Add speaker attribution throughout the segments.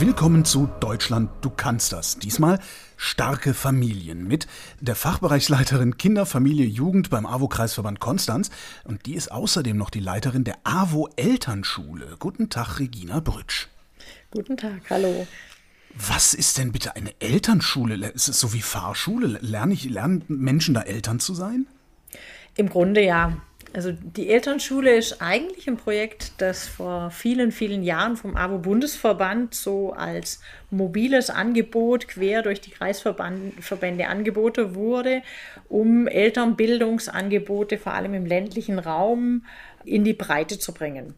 Speaker 1: Willkommen zu Deutschland, du kannst das. Diesmal starke Familien mit der Fachbereichsleiterin Kinder, Familie, Jugend beim AWO-Kreisverband Konstanz. Und die ist außerdem noch die Leiterin der AWO-Elternschule. Guten Tag, Regina Brütsch.
Speaker 2: Guten Tag, hallo.
Speaker 1: Was ist denn bitte eine Elternschule? Ist es so wie Fahrschule? Lerne ich, lernen Menschen da Eltern zu sein?
Speaker 2: Im Grunde ja. Also die Elternschule ist eigentlich ein Projekt, das vor vielen, vielen Jahren vom AWO-Bundesverband so als mobiles Angebot quer durch die Kreisverbände angeboten wurde, um Elternbildungsangebote vor allem im ländlichen Raum in die Breite zu bringen.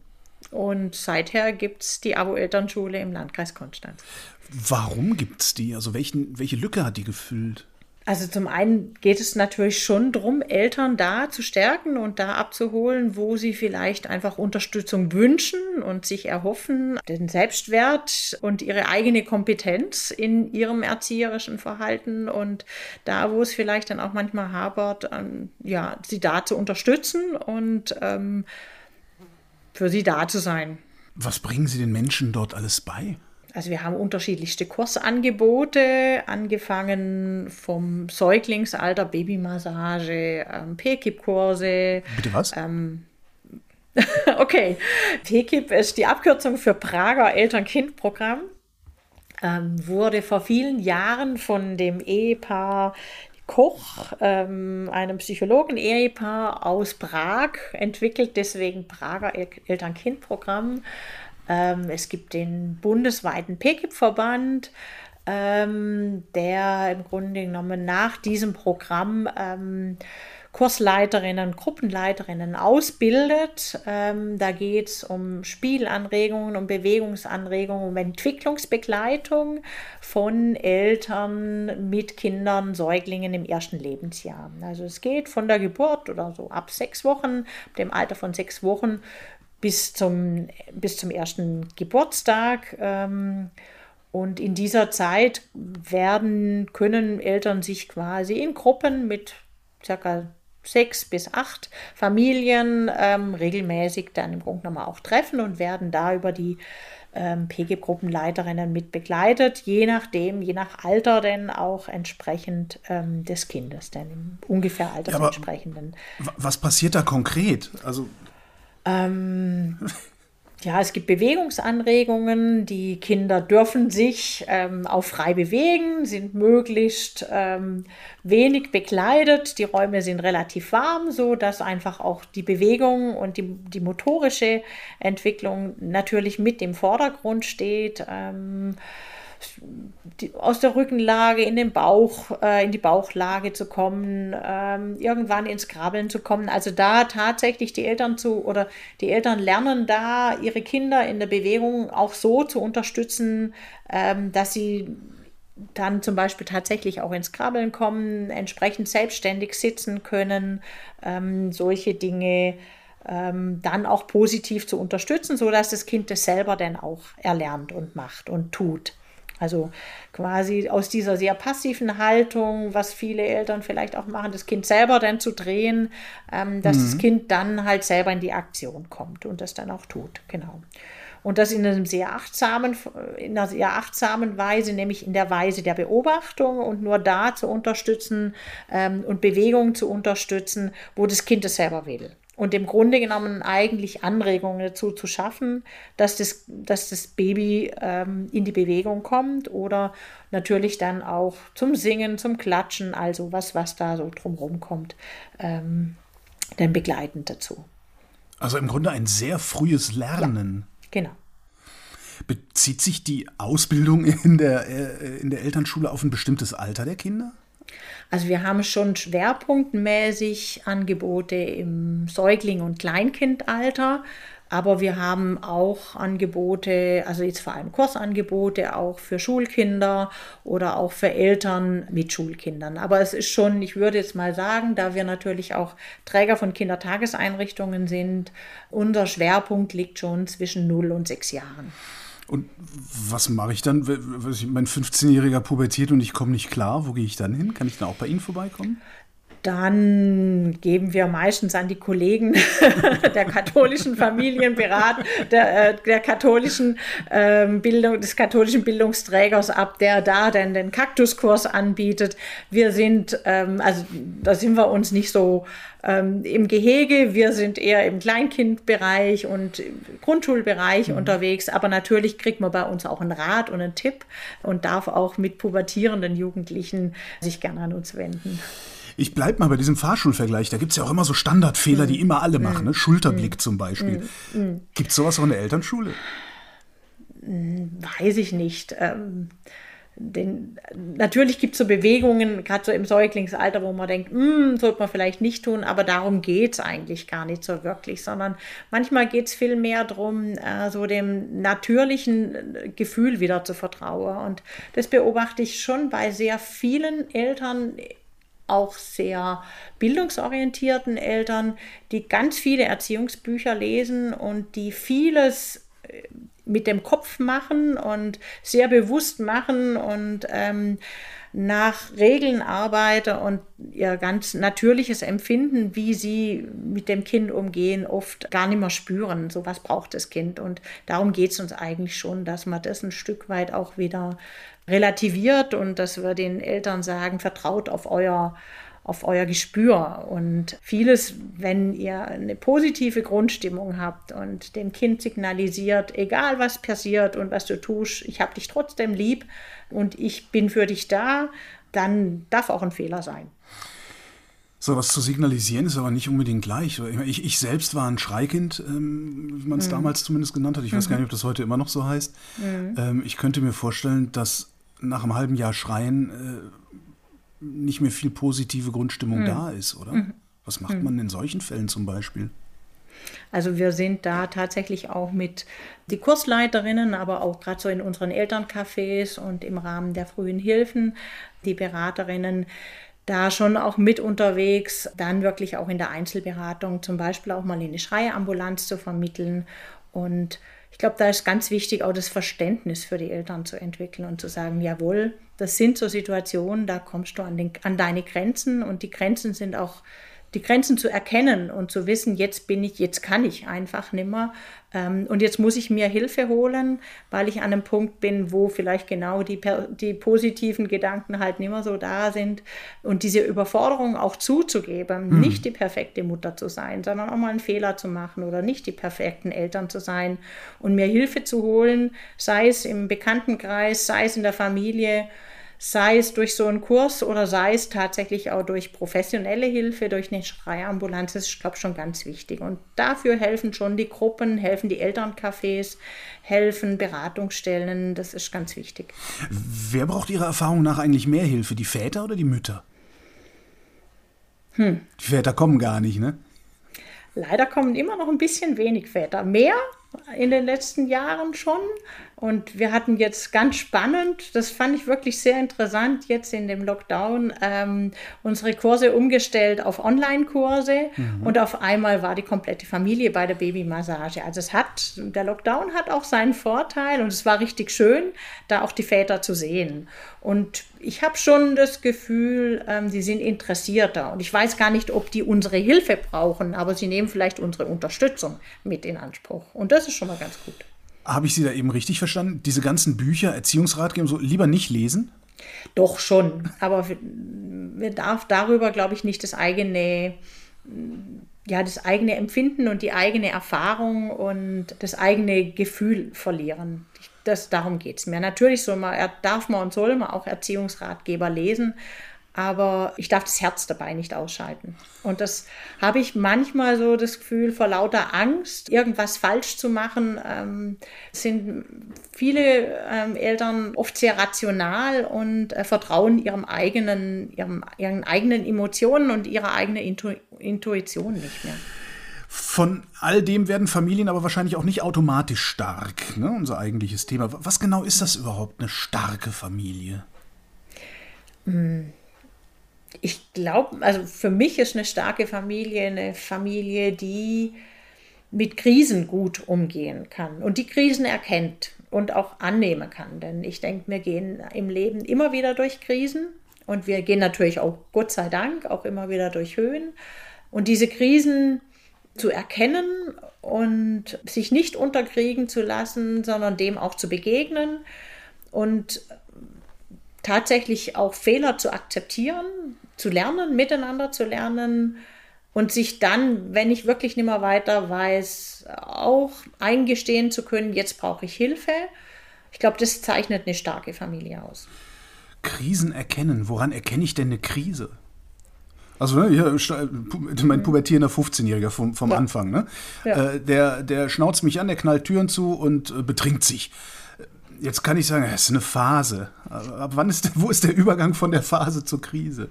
Speaker 2: Und seither gibt es die AWO-Elternschule im Landkreis Konstanz.
Speaker 1: Warum gibt es die? Also welchen, welche Lücke hat die gefüllt?
Speaker 2: Also zum einen geht es natürlich schon darum, Eltern da zu stärken und da abzuholen, wo sie vielleicht einfach Unterstützung wünschen und sich erhoffen, den Selbstwert und ihre eigene Kompetenz in ihrem erzieherischen Verhalten und da, wo es vielleicht dann auch manchmal hapert, ähm, ja, sie da zu unterstützen und ähm, für sie da zu sein.
Speaker 1: Was bringen Sie den Menschen dort alles bei?
Speaker 2: Also wir haben unterschiedlichste Kursangebote, angefangen vom Säuglingsalter, Babymassage, ähm, PKIP-Kurse.
Speaker 1: Bitte was?
Speaker 2: Ähm, okay, PKIP ist die Abkürzung für Prager Eltern-Kind-Programm. Ähm, wurde vor vielen Jahren von dem Ehepaar Koch, ähm, einem Psychologen-Ehepaar aus Prag entwickelt, deswegen Prager Eltern-Kind-Programm. Ähm, es gibt den bundesweiten PKIP-Verband, ähm, der im Grunde genommen nach diesem Programm ähm, Kursleiterinnen, Gruppenleiterinnen ausbildet. Da geht es um Spielanregungen, um Bewegungsanregungen, um Entwicklungsbegleitung von Eltern mit Kindern, Säuglingen im ersten Lebensjahr. Also es geht von der Geburt oder so ab sechs Wochen, dem Alter von sechs Wochen bis zum, bis zum ersten Geburtstag. Ähm, und in dieser Zeit werden, können Eltern sich quasi in Gruppen mit circa sechs bis acht Familien ähm, regelmäßig dann im Grunde genommen auch treffen und werden da über die ähm, PG-Gruppenleiterinnen mit begleitet, je nachdem, je nach Alter denn auch entsprechend ähm, des Kindes, denn im ungefähr altersentsprechenden.
Speaker 1: Ja, was passiert da konkret? Also
Speaker 2: ähm, ja, es gibt Bewegungsanregungen. Die Kinder dürfen sich ähm, auch frei bewegen, sind möglichst ähm, wenig bekleidet. Die Räume sind relativ warm, so dass einfach auch die Bewegung und die, die motorische Entwicklung natürlich mit im Vordergrund steht. Ähm, die, aus der Rückenlage in den Bauch, äh, in die Bauchlage zu kommen, ähm, irgendwann ins Krabbeln zu kommen. Also da tatsächlich die Eltern zu oder die Eltern lernen da ihre Kinder in der Bewegung auch so zu unterstützen, ähm, dass sie dann zum Beispiel tatsächlich auch ins Krabbeln kommen, entsprechend selbstständig sitzen können, ähm, solche Dinge ähm, dann auch positiv zu unterstützen, sodass das Kind das selber dann auch erlernt und macht und tut. Also quasi aus dieser sehr passiven Haltung, was viele Eltern vielleicht auch machen, das Kind selber dann zu drehen, ähm, dass mhm. das Kind dann halt selber in die Aktion kommt und das dann auch tut. Genau. Und das in einem sehr achtsamen, in einer sehr achtsamen Weise, nämlich in der Weise der Beobachtung und nur da zu unterstützen ähm, und Bewegung zu unterstützen, wo das Kind es selber will und im Grunde genommen eigentlich Anregungen dazu zu schaffen, dass das, dass das Baby ähm, in die Bewegung kommt oder natürlich dann auch zum Singen, zum Klatschen, also was, was da so drumherum kommt, ähm, dann begleitend dazu.
Speaker 1: Also im Grunde ein sehr frühes Lernen.
Speaker 2: Ja, genau.
Speaker 1: Bezieht sich die Ausbildung in der, äh, in der Elternschule auf ein bestimmtes Alter der Kinder?
Speaker 2: Also wir haben schon schwerpunktmäßig Angebote im Säugling- und Kleinkindalter, aber wir haben auch Angebote, also jetzt vor allem Kursangebote auch für Schulkinder oder auch für Eltern mit Schulkindern. Aber es ist schon, ich würde jetzt mal sagen, da wir natürlich auch Träger von Kindertageseinrichtungen sind, unser Schwerpunkt liegt schon zwischen 0 und 6 Jahren.
Speaker 1: Und was mache ich dann? Mein 15-jähriger pubertiert und ich komme nicht klar. Wo gehe ich dann hin? Kann ich dann auch bei Ihnen vorbeikommen?
Speaker 2: Dann geben wir meistens an die Kollegen der katholischen Familienberat, der, äh, der katholischen ähm, Bildung, des katholischen Bildungsträgers ab, der da dann den Kaktuskurs anbietet. Wir sind, ähm, also da sind wir uns nicht so ähm, im Gehege, wir sind eher im Kleinkindbereich und im Grundschulbereich mhm. unterwegs, aber natürlich kriegt man bei uns auch einen Rat und einen Tipp und darf auch mit pubertierenden Jugendlichen sich gerne an uns wenden.
Speaker 1: Ich bleibe mal bei diesem Fahrschulvergleich. Da gibt es ja auch immer so Standardfehler, die immer alle machen. Ne? Schulterblick zum Beispiel. Gibt es sowas auch in der Elternschule?
Speaker 2: Weiß ich nicht. Ähm, den, natürlich gibt es so Bewegungen, gerade so im Säuglingsalter, wo man denkt, hm, sollte man vielleicht nicht tun, aber darum geht es eigentlich gar nicht so wirklich, sondern manchmal geht es viel mehr darum, äh, so dem natürlichen Gefühl wieder zu vertrauen. Und das beobachte ich schon bei sehr vielen Eltern auch sehr bildungsorientierten Eltern, die ganz viele Erziehungsbücher lesen und die vieles äh, mit dem Kopf machen und sehr bewusst machen und ähm, nach Regeln arbeiten und ihr ganz natürliches Empfinden, wie sie mit dem Kind umgehen, oft gar nicht mehr spüren. So was braucht das Kind. Und darum geht es uns eigentlich schon, dass man das ein Stück weit auch wieder relativiert und dass wir den Eltern sagen, vertraut auf euer auf euer Gespür. Und vieles, wenn ihr eine positive Grundstimmung habt und dem Kind signalisiert, egal was passiert und was du tust, ich habe dich trotzdem lieb und ich bin für dich da, dann darf auch ein Fehler sein.
Speaker 1: So was zu signalisieren ist aber nicht unbedingt gleich. Ich, ich selbst war ein Schreikind, ähm, wie man es mhm. damals zumindest genannt hat. Ich weiß mhm. gar nicht, ob das heute immer noch so heißt. Mhm. Ähm, ich könnte mir vorstellen, dass nach einem halben Jahr Schreien äh, nicht mehr viel positive Grundstimmung mhm. da ist, oder? Mhm. Was macht man in solchen Fällen zum Beispiel?
Speaker 2: Also wir sind da tatsächlich auch mit die Kursleiterinnen, aber auch gerade so in unseren Elterncafés und im Rahmen der frühen Hilfen, die Beraterinnen da schon auch mit unterwegs, dann wirklich auch in der Einzelberatung zum Beispiel auch mal in eine Schreiambulanz zu vermitteln und ich glaube, da ist ganz wichtig, auch das Verständnis für die Eltern zu entwickeln und zu sagen, jawohl, das sind so Situationen, da kommst du an, den, an deine Grenzen und die Grenzen sind auch die Grenzen zu erkennen und zu wissen, jetzt bin ich, jetzt kann ich einfach nimmer. Ähm, und jetzt muss ich mir Hilfe holen, weil ich an einem Punkt bin, wo vielleicht genau die, die positiven Gedanken halt nimmer so da sind. Und diese Überforderung auch zuzugeben, mhm. nicht die perfekte Mutter zu sein, sondern auch mal einen Fehler zu machen oder nicht die perfekten Eltern zu sein und mir Hilfe zu holen, sei es im Bekanntenkreis, sei es in der Familie sei es durch so einen Kurs oder sei es tatsächlich auch durch professionelle Hilfe, durch eine Schreiambulanz, ist, glaube ich, schon ganz wichtig. Und dafür helfen schon die Gruppen, helfen die Elterncafés, helfen Beratungsstellen, das ist ganz wichtig.
Speaker 1: Wer braucht Ihrer Erfahrung nach eigentlich mehr Hilfe, die Väter oder die Mütter? Hm. Die Väter kommen gar nicht, ne?
Speaker 2: Leider kommen immer noch ein bisschen wenig Väter. Mehr in den letzten Jahren schon. Und wir hatten jetzt ganz spannend, das fand ich wirklich sehr interessant, jetzt in dem Lockdown ähm, unsere Kurse umgestellt auf Online-Kurse mhm. und auf einmal war die komplette Familie bei der Babymassage. Also es hat, der Lockdown hat auch seinen Vorteil und es war richtig schön, da auch die Väter zu sehen. Und ich habe schon das Gefühl, ähm, die sind interessierter. Und ich weiß gar nicht, ob die unsere Hilfe brauchen, aber sie nehmen vielleicht unsere Unterstützung mit in Anspruch. Und das ist schon mal ganz gut.
Speaker 1: Habe ich Sie da eben richtig verstanden? Diese ganzen Bücher, Erziehungsratgeber, so lieber nicht lesen?
Speaker 2: Doch schon, aber man darf darüber, glaube ich, nicht das eigene, ja, das eigene Empfinden und die eigene Erfahrung und das eigene Gefühl verlieren. Das, darum geht es mir. Natürlich soll man, darf man und soll man auch Erziehungsratgeber lesen, aber ich darf das Herz dabei nicht ausschalten. Und das habe ich manchmal so das Gefühl, vor lauter Angst, irgendwas falsch zu machen, ähm, sind viele ähm, Eltern oft sehr rational und äh, vertrauen ihrem eigenen, ihrem, ihren eigenen Emotionen und ihrer eigenen Intu Intuition nicht mehr.
Speaker 1: Von all dem werden Familien aber wahrscheinlich auch nicht automatisch stark, ne? unser eigentliches Thema. Was genau ist das überhaupt, eine starke Familie?
Speaker 2: Hm ich glaube, also für mich ist eine starke Familie eine Familie, die mit Krisen gut umgehen kann und die Krisen erkennt und auch annehmen kann. Denn ich denke, wir gehen im Leben immer wieder durch Krisen Und wir gehen natürlich auch, Gott sei Dank, auch immer wieder durch Höhen. Und diese Krisen zu erkennen und sich nicht unterkriegen zu lassen, sondern dem auch zu begegnen und tatsächlich auch Fehler zu akzeptieren, zu lernen, miteinander zu lernen und sich dann, wenn ich wirklich nicht mehr weiter weiß, auch eingestehen zu können, jetzt brauche ich Hilfe. Ich glaube, das zeichnet eine starke Familie aus.
Speaker 1: Krisen erkennen. Woran erkenne ich denn eine Krise? Also ne, hier, mein mhm. pubertierender 15-Jähriger vom, vom ja. Anfang, ne? Ja. Äh, der, der schnauzt mich an, der knallt Türen zu und äh, betrinkt sich. Jetzt kann ich sagen, es ist eine Phase. Ab wann ist, wo ist der Übergang von der Phase zur Krise?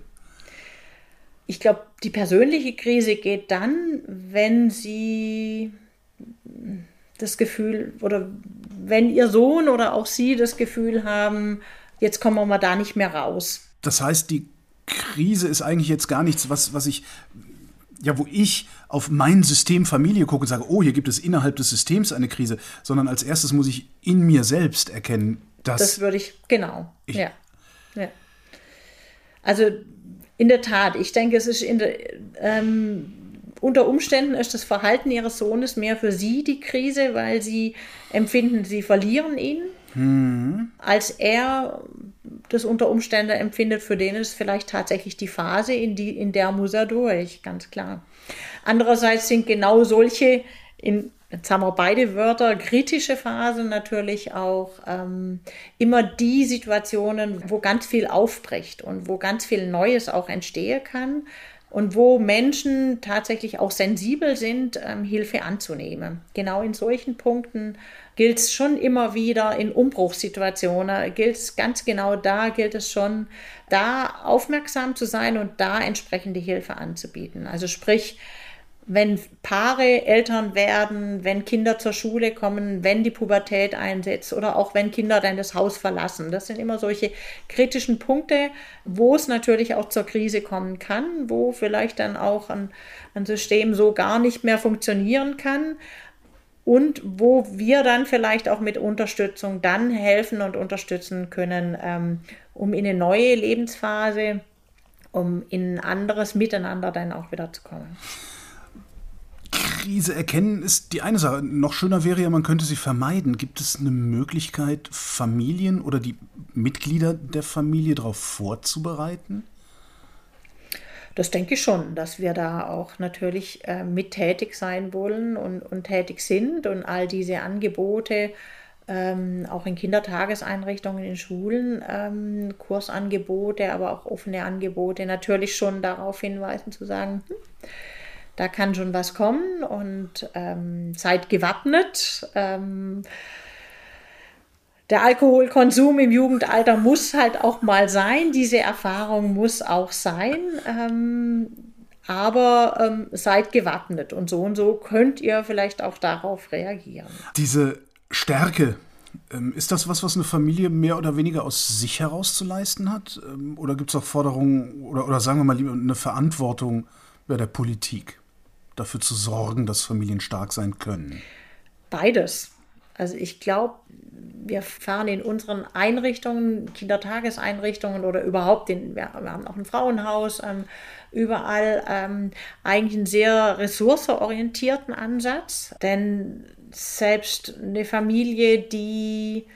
Speaker 2: Ich glaube, die persönliche Krise geht dann, wenn sie das Gefühl oder wenn ihr Sohn oder auch sie das Gefühl haben, jetzt kommen wir mal da nicht mehr raus.
Speaker 1: Das heißt, die Krise ist eigentlich jetzt gar nichts, was, was ich, ja, wo ich auf mein System Familie gucke und sage, oh, hier gibt es innerhalb des Systems eine Krise, sondern als erstes muss ich in mir selbst erkennen, dass.
Speaker 2: Das würde ich, genau. Ich, ja. ja. Also in der Tat, ich denke, es ist der, ähm, unter Umständen ist das Verhalten ihres Sohnes mehr für sie die Krise, weil sie empfinden, sie verlieren ihn, mhm. als er das unter Umständen empfindet, für den ist vielleicht tatsächlich die Phase, in, die, in der muss er durch, ganz klar. Andererseits sind genau solche, in, jetzt haben wir beide Wörter, kritische Phasen natürlich auch ähm, immer die Situationen, wo ganz viel aufbricht und wo ganz viel Neues auch entstehen kann und wo Menschen tatsächlich auch sensibel sind, ähm, Hilfe anzunehmen. Genau in solchen Punkten gilt es schon immer wieder in Umbruchssituationen, gilt es ganz genau da, gilt es schon, da aufmerksam zu sein und da entsprechende Hilfe anzubieten. Also sprich, wenn Paare Eltern werden, wenn Kinder zur Schule kommen, wenn die Pubertät einsetzt oder auch wenn Kinder dann das Haus verlassen. Das sind immer solche kritischen Punkte, wo es natürlich auch zur Krise kommen kann, wo vielleicht dann auch ein, ein System so gar nicht mehr funktionieren kann und wo wir dann vielleicht auch mit Unterstützung dann helfen und unterstützen können, ähm, um in eine neue Lebensphase, um in ein anderes Miteinander dann auch wieder zu kommen.
Speaker 1: Krise erkennen ist die eine Sache. Noch schöner wäre ja, man könnte sie vermeiden. Gibt es eine Möglichkeit, Familien oder die Mitglieder der Familie darauf vorzubereiten?
Speaker 2: Das denke ich schon, dass wir da auch natürlich äh, mit tätig sein wollen und, und tätig sind und all diese Angebote ähm, auch in Kindertageseinrichtungen, in Schulen, ähm, Kursangebote, aber auch offene Angebote natürlich schon darauf hinweisen zu sagen, hm, da kann schon was kommen und ähm, seid gewappnet. Ähm, der Alkoholkonsum im Jugendalter muss halt auch mal sein, diese Erfahrung muss auch sein. Ähm, aber ähm, seid gewappnet und so und so könnt ihr vielleicht auch darauf reagieren.
Speaker 1: Diese Stärke, ähm, ist das was, was eine Familie mehr oder weniger aus sich heraus zu leisten hat? Ähm, oder gibt es auch Forderungen oder, oder sagen wir mal lieber eine Verantwortung bei der Politik? Dafür zu sorgen, dass Familien stark sein können?
Speaker 2: Beides. Also ich glaube, wir fahren in unseren Einrichtungen, Kindertageseinrichtungen oder überhaupt, wir, wir haben auch ein Frauenhaus, ähm, überall ähm, eigentlich einen sehr ressourceorientierten Ansatz. Denn selbst eine Familie, die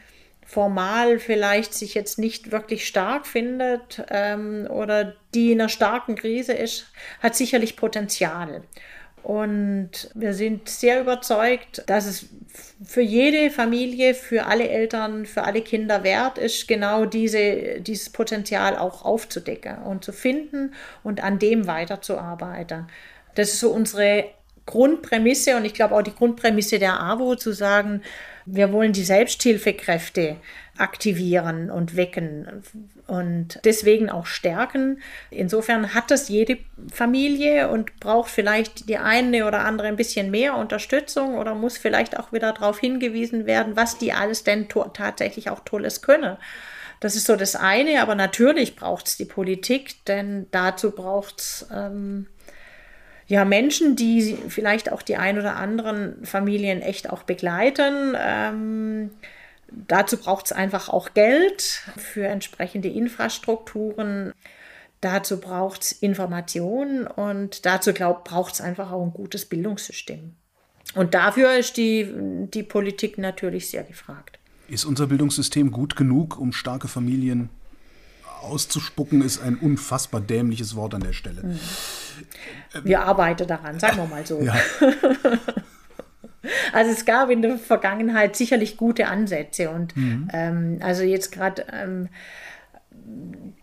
Speaker 2: formal vielleicht sich jetzt nicht wirklich stark findet ähm, oder die in einer starken Krise ist, hat sicherlich Potenzial. Und wir sind sehr überzeugt, dass es für jede Familie, für alle Eltern, für alle Kinder wert ist, genau diese, dieses Potenzial auch aufzudecken und zu finden und an dem weiterzuarbeiten. Das ist so unsere Grundprämisse und ich glaube auch die Grundprämisse der AWO zu sagen, wir wollen die Selbsthilfekräfte aktivieren und wecken und deswegen auch stärken. Insofern hat das jede Familie und braucht vielleicht die eine oder andere ein bisschen mehr Unterstützung oder muss vielleicht auch wieder darauf hingewiesen werden, was die alles denn tatsächlich auch Tolles können. Das ist so das eine, aber natürlich braucht es die Politik, denn dazu braucht es ähm, ja, Menschen, die vielleicht auch die ein oder anderen Familien echt auch begleiten. Ähm, Dazu braucht es einfach auch Geld für entsprechende Infrastrukturen. Dazu braucht es Informationen und dazu braucht es einfach auch ein gutes Bildungssystem. Und dafür ist die, die Politik natürlich sehr gefragt.
Speaker 1: Ist unser Bildungssystem gut genug, um starke Familien auszuspucken, ist ein unfassbar dämliches Wort an der Stelle. Mhm.
Speaker 2: Wir arbeiten daran, sagen wir mal so. Ja. Also es gab in der Vergangenheit sicherlich gute Ansätze und mhm. ähm, also jetzt gerade ähm,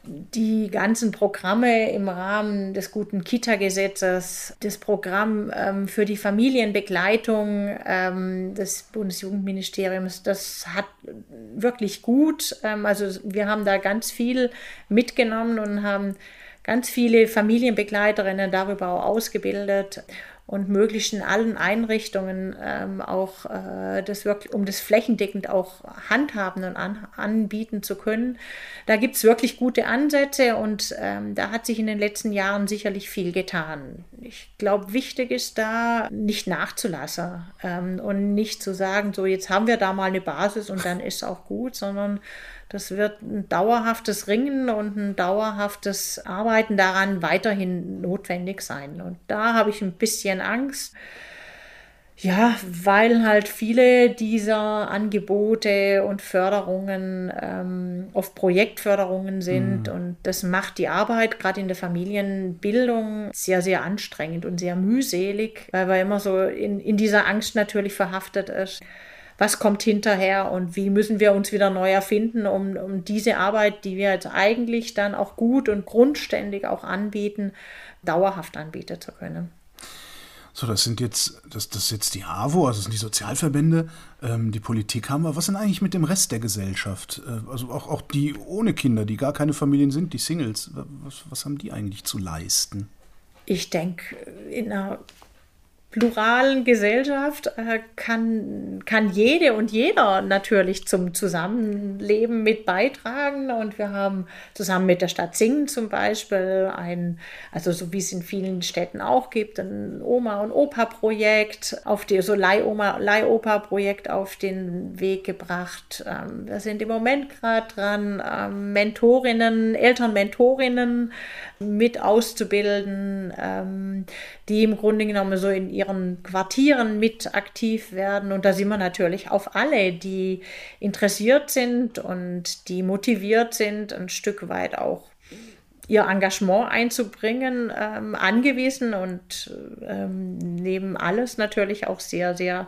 Speaker 2: die ganzen Programme im Rahmen des guten Kita-Gesetzes, das Programm ähm, für die Familienbegleitung ähm, des Bundesjugendministeriums, das hat wirklich gut, ähm, also wir haben da ganz viel mitgenommen und haben ganz viele Familienbegleiterinnen darüber auch ausgebildet und möglichst in allen Einrichtungen ähm, auch äh, das wirklich, um das flächendeckend auch handhaben und an, anbieten zu können. Da gibt es wirklich gute Ansätze und ähm, da hat sich in den letzten Jahren sicherlich viel getan. Ich glaube, wichtig ist da nicht nachzulassen ähm, und nicht zu sagen, so jetzt haben wir da mal eine Basis und dann ist auch gut, sondern das wird ein dauerhaftes Ringen und ein dauerhaftes Arbeiten daran weiterhin notwendig sein. Und da habe ich ein bisschen Angst. Ja, weil halt viele dieser Angebote und Förderungen ähm, oft Projektförderungen sind mhm. und das macht die Arbeit gerade in der Familienbildung sehr, sehr anstrengend und sehr mühselig, weil man immer so in, in dieser Angst natürlich verhaftet ist was kommt hinterher und wie müssen wir uns wieder neu erfinden, um, um diese Arbeit, die wir jetzt eigentlich dann auch gut und grundständig auch anbieten, dauerhaft anbieten zu können.
Speaker 1: So, das sind jetzt, das, das ist jetzt die AWO, also das sind die Sozialverbände, ähm, die Politik haben wir. Was sind eigentlich mit dem Rest der Gesellschaft? Äh, also auch, auch die ohne Kinder, die gar keine Familien sind, die Singles. Was, was haben die eigentlich zu leisten?
Speaker 2: Ich denke, in einer pluralen Gesellschaft äh, kann, kann jede und jeder natürlich zum Zusammenleben mit beitragen. Und wir haben zusammen mit der Stadt Singen zum Beispiel ein, also so wie es in vielen Städten auch gibt, ein Oma- und Opa-Projekt, auf die, so Leih-Opa-Projekt auf den Weg gebracht. Ähm, wir sind im Moment gerade dran, ähm, Mentorinnen, Eltern-Mentorinnen mit auszubilden, ähm, die im Grunde genommen so in ihren Quartieren mit aktiv werden. Und da sind wir natürlich auf alle, die interessiert sind und die motiviert sind, ein Stück weit auch ihr Engagement einzubringen, ähm, angewiesen und ähm, nehmen alles natürlich auch sehr, sehr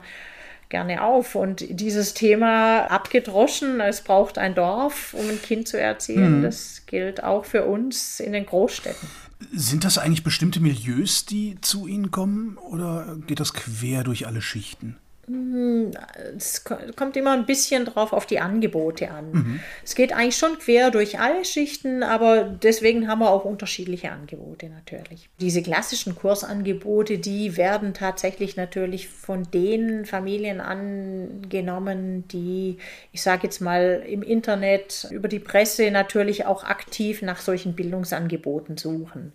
Speaker 2: gerne auf. Und dieses Thema abgedroschen, es braucht ein Dorf, um ein Kind zu erziehen, mhm. das gilt auch für uns in den Großstädten.
Speaker 1: Sind das eigentlich bestimmte Milieus, die zu Ihnen kommen oder geht das quer durch alle Schichten?
Speaker 2: Hm, es kommt immer ein bisschen drauf auf die Angebote an. Mhm. Es geht eigentlich schon quer durch alle Schichten, aber deswegen haben wir auch unterschiedliche Angebote natürlich. Diese klassischen Kursangebote, die werden tatsächlich natürlich von den Familien angenommen, die, ich sage jetzt mal, im Internet, über die Presse natürlich auch aktiv nach solchen Bildungsangeboten suchen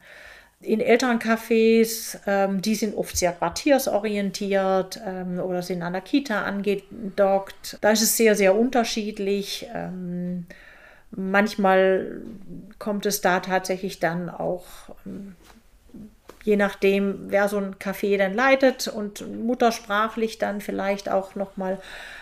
Speaker 2: in Elterncafés, ähm, die sind oft sehr quartiersorientiert ähm, oder sind an der Kita angedockt. Da ist es sehr, sehr unterschiedlich. Ähm, manchmal kommt es da tatsächlich dann auch, ähm, je nachdem, wer so ein Café dann leitet und muttersprachlich dann vielleicht auch nochmal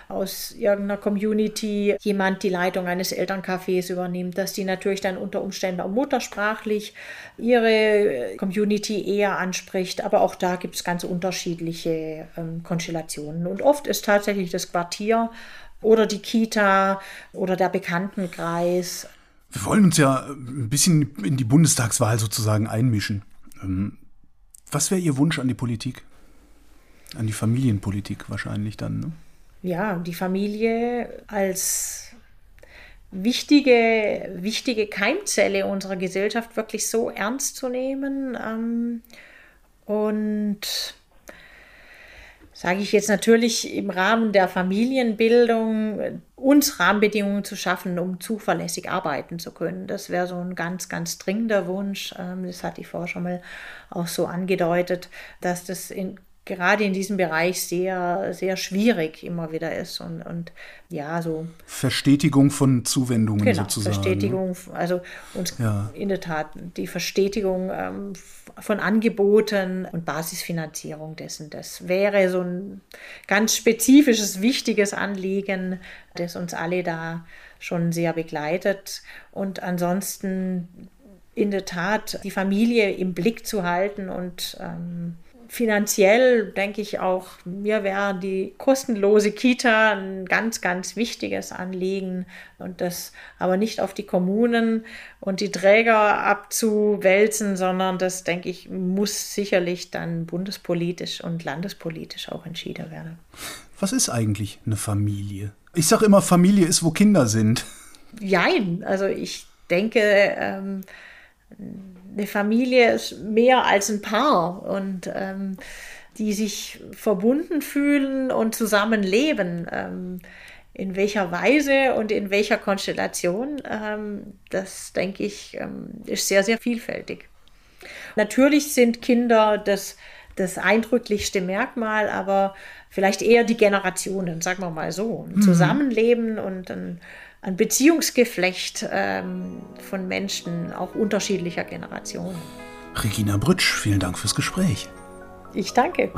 Speaker 2: aus irgendeiner Community jemand die Leitung eines Elterncafés übernimmt, dass die natürlich dann unter Umständen auch muttersprachlich ihre Community eher anspricht. Aber auch da gibt es ganz unterschiedliche ähm, Konstellationen. Und oft ist tatsächlich das Quartier oder die Kita oder der Bekanntenkreis.
Speaker 1: Wir wollen uns ja ein bisschen in die Bundestagswahl sozusagen einmischen. Was wäre Ihr Wunsch an die Politik? An die Familienpolitik wahrscheinlich dann, ne?
Speaker 2: ja, die Familie als wichtige, wichtige Keimzelle unserer Gesellschaft wirklich so ernst zu nehmen ähm, und sage ich jetzt natürlich im Rahmen der Familienbildung, uns Rahmenbedingungen zu schaffen, um zuverlässig arbeiten zu können. Das wäre so ein ganz, ganz dringender Wunsch. Ähm, das hatte ich vorher schon mal auch so angedeutet, dass das in gerade in diesem Bereich sehr, sehr schwierig immer wieder ist. Und, und ja, so.
Speaker 1: Verstetigung von Zuwendungen
Speaker 2: genau,
Speaker 1: sozusagen.
Speaker 2: Ne? Verstetigung, also und ja. in der Tat die Verstetigung ähm, von Angeboten und Basisfinanzierung dessen. Das wäre so ein ganz spezifisches, wichtiges Anliegen, das uns alle da schon sehr begleitet. Und ansonsten in der Tat die Familie im Blick zu halten und ähm, finanziell denke ich auch, mir wäre die kostenlose Kita ein ganz, ganz wichtiges Anliegen und das aber nicht auf die Kommunen und die Träger abzuwälzen, sondern das, denke ich, muss sicherlich dann bundespolitisch und landespolitisch auch entschieden werden.
Speaker 1: Was ist eigentlich eine Familie? Ich sage immer, Familie ist, wo Kinder sind.
Speaker 2: Jein, also ich denke, ähm, eine Familie ist mehr als ein Paar und ähm, die sich verbunden fühlen und zusammenleben. Ähm, in welcher Weise und in welcher Konstellation, ähm, das denke ich, ähm, ist sehr, sehr vielfältig. Natürlich sind Kinder das, das eindrücklichste Merkmal, aber vielleicht eher die Generationen, sagen wir mal so. Ein mhm. Zusammenleben und ein ein Beziehungsgeflecht ähm, von Menschen auch unterschiedlicher Generationen.
Speaker 1: Regina Brütsch, vielen Dank fürs Gespräch.
Speaker 2: Ich danke.